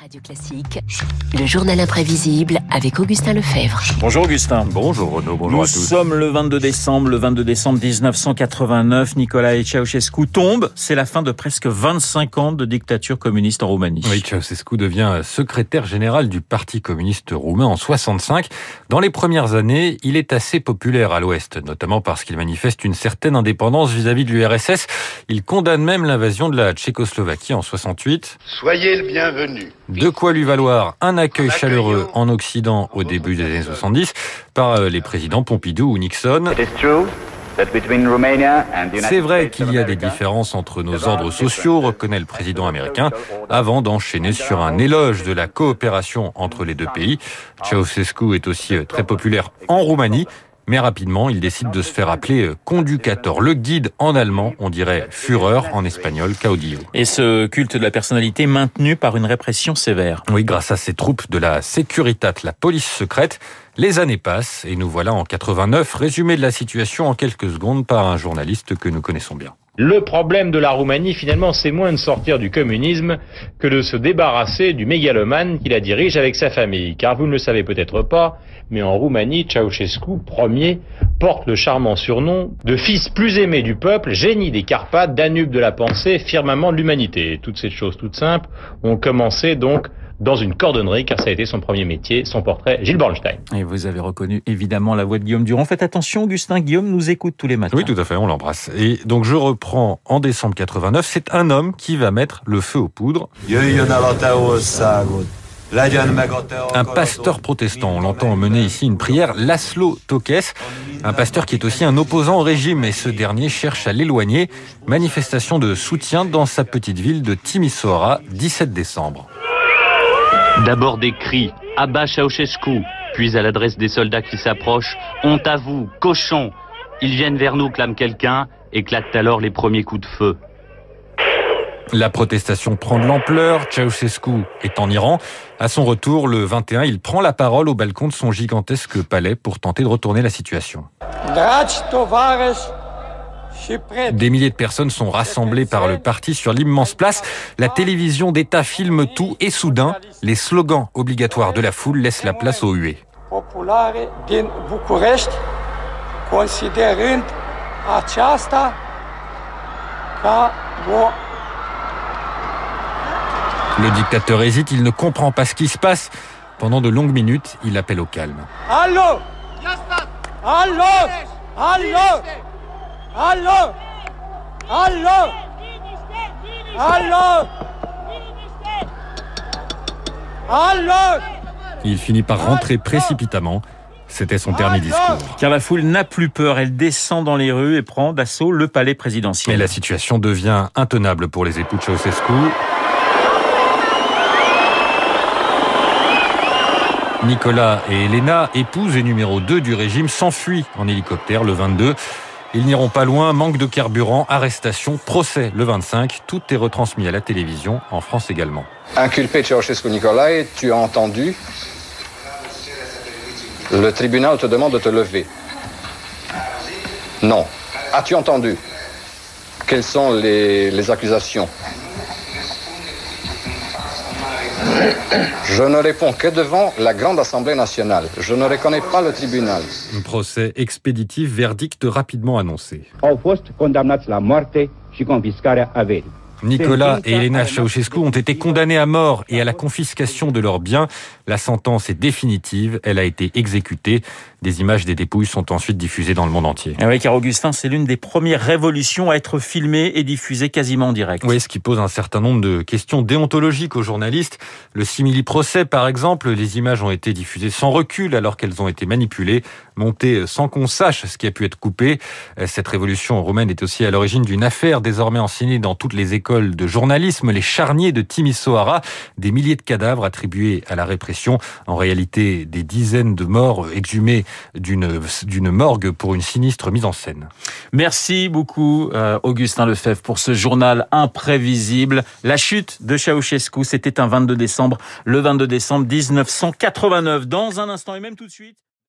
Radio Classique, le journal imprévisible avec Augustin Lefebvre. Bonjour Augustin. Bonjour Renaud, bonjour Nous à tous. sommes le 22 décembre, le 22 décembre 1989. Nicolas Ceausescu tombe. C'est la fin de presque 25 ans de dictature communiste en Roumanie. Oui, Ceausescu devient secrétaire général du Parti communiste roumain en 65. Dans les premières années, il est assez populaire à l'Ouest, notamment parce qu'il manifeste une certaine indépendance vis-à-vis de l'URSS. Il condamne même l'invasion de la Tchécoslovaquie en 68. Soyez le bienvenu. De quoi lui valoir un accueil chaleureux en Occident au début des années 70 par euh, les présidents Pompidou ou Nixon. C'est vrai qu'il y a des différences entre nos ordres sociaux, reconnaît le président américain, avant d'enchaîner sur un éloge de la coopération entre les deux pays. Ceausescu est aussi euh, très populaire en Roumanie. Mais rapidement, il décide de se faire appeler euh, conducateur. Le guide en allemand, on dirait Führer en espagnol, caudillo. Et ce culte de la personnalité maintenu par une répression sévère. Oui, grâce à ces troupes de la Securitat, la police secrète, les années passent et nous voilà en 89, résumé de la situation en quelques secondes par un journaliste que nous connaissons bien. Le problème de la Roumanie, finalement, c'est moins de sortir du communisme que de se débarrasser du mégalomane qui la dirige avec sa famille. Car vous ne le savez peut-être pas, mais en Roumanie, Ceausescu, premier, porte le charmant surnom de fils plus aimé du peuple, génie des Carpates, Danube de la pensée, firmament de l'humanité. Toutes ces choses toutes simples ont commencé donc dans une cordonnerie, car ça a été son premier métier, son portrait, Gilles Bornstein. Et vous avez reconnu évidemment la voix de Guillaume Durand. Faites attention, Augustin, Guillaume nous écoute tous les matins. Oui, tout à fait, on l'embrasse. Et donc je reprends en décembre 89, c'est un homme qui va mettre le feu aux poudres. Un pasteur protestant, on l'entend mener ici une prière, Laszlo Tokes, un pasteur qui est aussi un opposant au régime et ce dernier cherche à l'éloigner. Manifestation de soutien dans sa petite ville de Timisoara, 17 décembre. D'abord des cris « Abba Ceausescu », puis à l'adresse des soldats qui s'approchent « Honte à vous, cochons !» Ils viennent vers nous, clame quelqu'un, éclatent alors les premiers coups de feu. La protestation prend de l'ampleur, Ceausescu est en Iran. À son retour, le 21, il prend la parole au balcon de son gigantesque palais pour tenter de retourner la situation. Des milliers de personnes sont rassemblées par le parti sur l'immense place. La télévision d'État filme tout et soudain, les slogans obligatoires de la foule laissent la place aux huées. Le dictateur hésite, il ne comprend pas ce qui se passe. Pendant de longues minutes, il appelle au calme. Allô? Allô? Allô? Allô Allô Allô Allô Il finit par rentrer précipitamment. C'était son dernier discours. Car la foule n'a plus peur, elle descend dans les rues et prend d'assaut le palais présidentiel. Et la situation devient intenable pour les époux de Ceausescu. Nicolas et Elena, épouses et numéro 2 du régime, s'enfuient en hélicoptère le 22. Ils n'iront pas loin, manque de carburant, arrestation, procès le 25. Tout est retransmis à la télévision, en France également. Inculpé Ceausescu Nicolae, tu as entendu? Le tribunal te demande de te lever. Non. As-tu entendu? Quelles sont les, les accusations? Je ne réponds que devant la Grande Assemblée nationale. Je ne reconnais pas le tribunal. Un procès expéditif, verdict rapidement annoncé. Au fost condamnați la moarte și confiscarea averii. Nicolas et Elena Ceausescu ont été condamnés à mort et à la confiscation de leurs biens. La sentence est définitive, elle a été exécutée. Des images des dépouilles sont ensuite diffusées dans le monde entier. Ah oui, car Augustin, c'est l'une des premières révolutions à être filmée et diffusée quasiment en direct. Oui, ce qui pose un certain nombre de questions déontologiques aux journalistes. Le simili-procès, par exemple, les images ont été diffusées sans recul alors qu'elles ont été manipulées, montées sans qu'on sache ce qui a pu être coupé. Cette révolution romaine est aussi à l'origine d'une affaire désormais enseignée dans toutes les écoles de journalisme, les charniers de Timisoara, des milliers de cadavres attribués à la répression, en réalité des dizaines de morts exhumés d'une morgue pour une sinistre mise en scène. Merci beaucoup euh, Augustin Lefebvre pour ce journal imprévisible. La chute de Ceausescu, c'était un 22 décembre, le 22 décembre 1989. Dans un instant et même tout de suite.